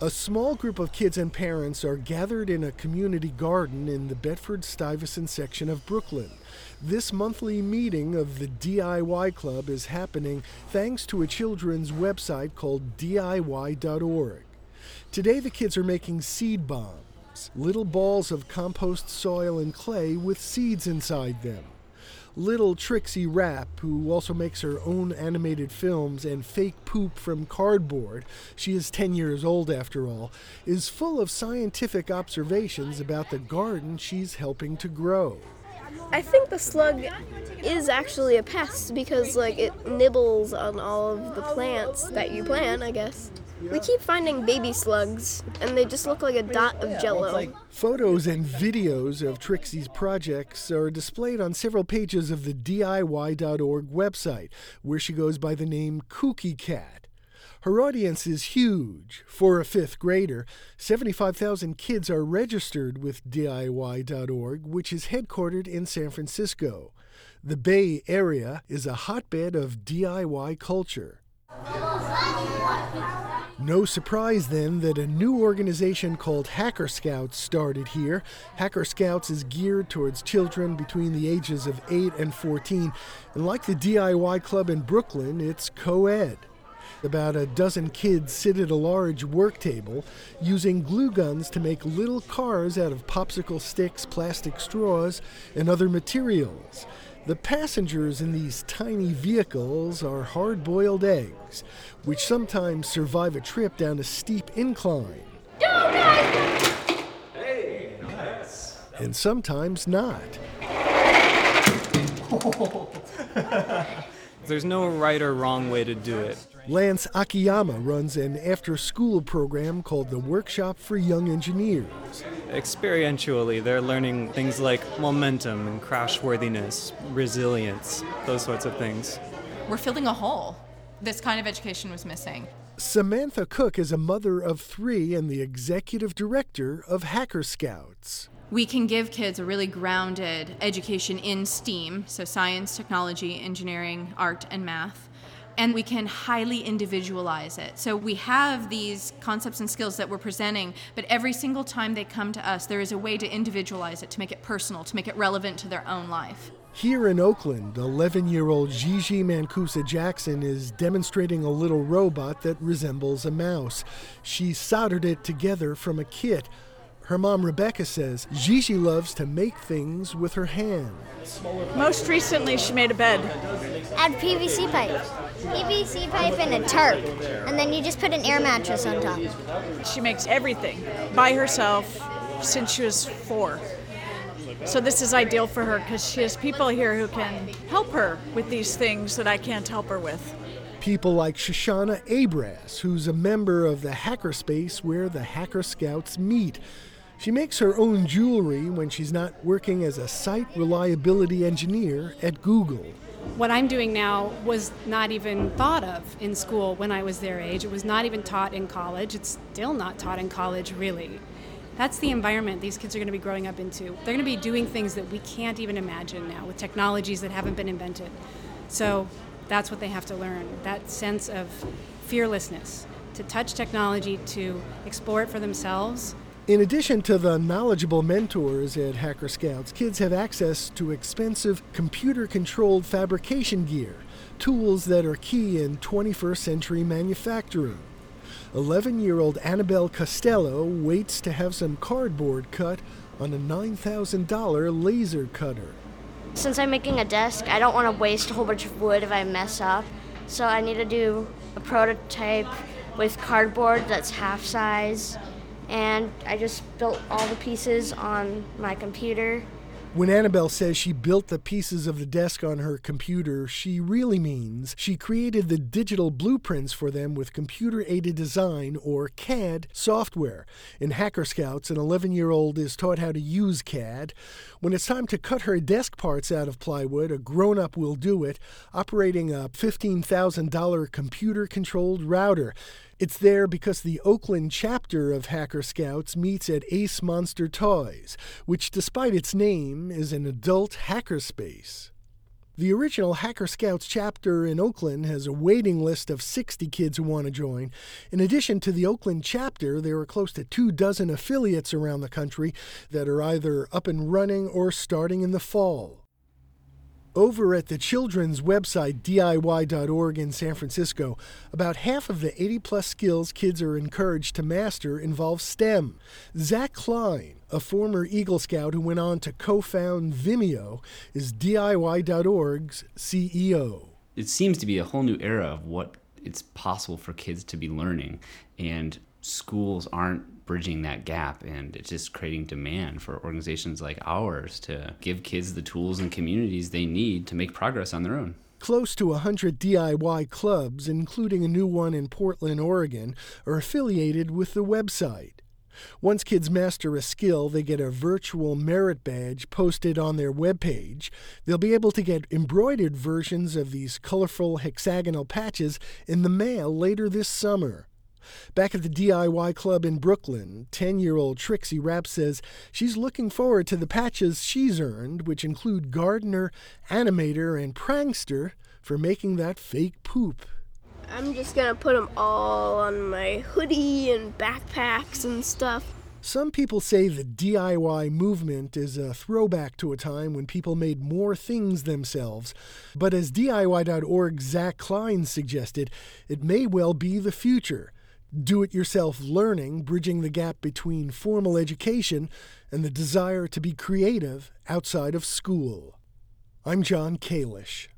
A small group of kids and parents are gathered in a community garden in the Bedford Stuyvesant section of Brooklyn. This monthly meeting of the DIY Club is happening thanks to a children's website called DIY.org. Today, the kids are making seed bombs, little balls of compost soil and clay with seeds inside them little Trixie Rapp, who also makes her own animated films and fake poop from cardboard, she is 10 years old after all, is full of scientific observations about the garden she's helping to grow. I think the slug is actually a pest because like it nibbles on all of the plants that you plant, I guess. We keep finding baby slugs, and they just look like a dot of jello. Photos and videos of Trixie's projects are displayed on several pages of the DIY.org website, where she goes by the name Kooky Cat. Her audience is huge. For a fifth grader, 75,000 kids are registered with DIY.org, which is headquartered in San Francisco. The Bay Area is a hotbed of DIY culture. No surprise then that a new organization called Hacker Scouts started here. Hacker Scouts is geared towards children between the ages of 8 and 14, and like the DIY club in Brooklyn, it's co ed. About a dozen kids sit at a large work table using glue guns to make little cars out of popsicle sticks, plastic straws, and other materials. The passengers in these tiny vehicles are hard boiled eggs, which sometimes survive a trip down a steep incline. And sometimes not. There's no right or wrong way to do it. Lance Akiyama runs an after school program called the Workshop for Young Engineers. Experientially, they're learning things like momentum and crashworthiness, resilience, those sorts of things. We're filling a hole. This kind of education was missing. Samantha Cook is a mother of three and the executive director of Hacker Scouts. We can give kids a really grounded education in STEAM, so science, technology, engineering, art, and math and we can highly individualize it. So we have these concepts and skills that we're presenting, but every single time they come to us, there is a way to individualize it, to make it personal, to make it relevant to their own life. Here in Oakland, 11 year old Gigi Mancusa Jackson is demonstrating a little robot that resembles a mouse. She soldered it together from a kit. Her mom, Rebecca, says Gigi loves to make things with her hands. Most recently, she made a bed. Add PVC pipe. PVC pipe and a tarp, and then you just put an air mattress on top. She makes everything by herself since she was four. So this is ideal for her because she has people here who can help her with these things that I can't help her with. People like Shoshana Abras, who's a member of the hackerspace where the Hacker Scouts meet. She makes her own jewelry when she's not working as a site reliability engineer at Google what I'm doing now was not even thought of in school when I was their age. It was not even taught in college. It's still not taught in college, really. That's the environment these kids are going to be growing up into. They're going to be doing things that we can't even imagine now with technologies that haven't been invented. So that's what they have to learn that sense of fearlessness to touch technology, to explore it for themselves, in addition to the knowledgeable mentors at Hacker Scouts, kids have access to expensive computer controlled fabrication gear, tools that are key in 21st century manufacturing. 11 year old Annabelle Costello waits to have some cardboard cut on a $9,000 laser cutter. Since I'm making a desk, I don't want to waste a whole bunch of wood if I mess up. So I need to do a prototype with cardboard that's half size and I just built all the pieces on my computer. When Annabelle says she built the pieces of the desk on her computer, she really means she created the digital blueprints for them with computer aided design or CAD software. In Hacker Scouts, an 11 year old is taught how to use CAD. When it's time to cut her desk parts out of plywood, a grown up will do it, operating a $15,000 computer controlled router. It's there because the Oakland chapter of Hacker Scouts meets at Ace Monster Toys, which, despite its name, is an adult hackerspace. The original Hacker Scouts chapter in Oakland has a waiting list of 60 kids who want to join. In addition to the Oakland chapter, there are close to two dozen affiliates around the country that are either up and running or starting in the fall. Over at the children's website, DIY.org in San Francisco, about half of the 80 plus skills kids are encouraged to master involve STEM. Zach Klein, a former Eagle Scout who went on to co found Vimeo, is DIY.org's CEO. It seems to be a whole new era of what it's possible for kids to be learning, and schools aren't bridging that gap and it's just creating demand for organizations like ours to give kids the tools and communities they need to make progress on their own. Close to 100 DIY clubs, including a new one in Portland, Oregon, are affiliated with the website. Once kids master a skill, they get a virtual merit badge posted on their webpage. They'll be able to get embroidered versions of these colorful hexagonal patches in the mail later this summer. Back at the DIY club in Brooklyn, 10 year old Trixie Rapp says she's looking forward to the patches she's earned, which include gardener, animator, and prankster for making that fake poop. I'm just gonna put them all on my hoodie and backpacks and stuff. Some people say the DIY movement is a throwback to a time when people made more things themselves. But as DIY.org's Zach Klein suggested, it may well be the future do it yourself learning, bridging the gap between formal education and the desire to be creative outside of school. I'm Jon Kalish.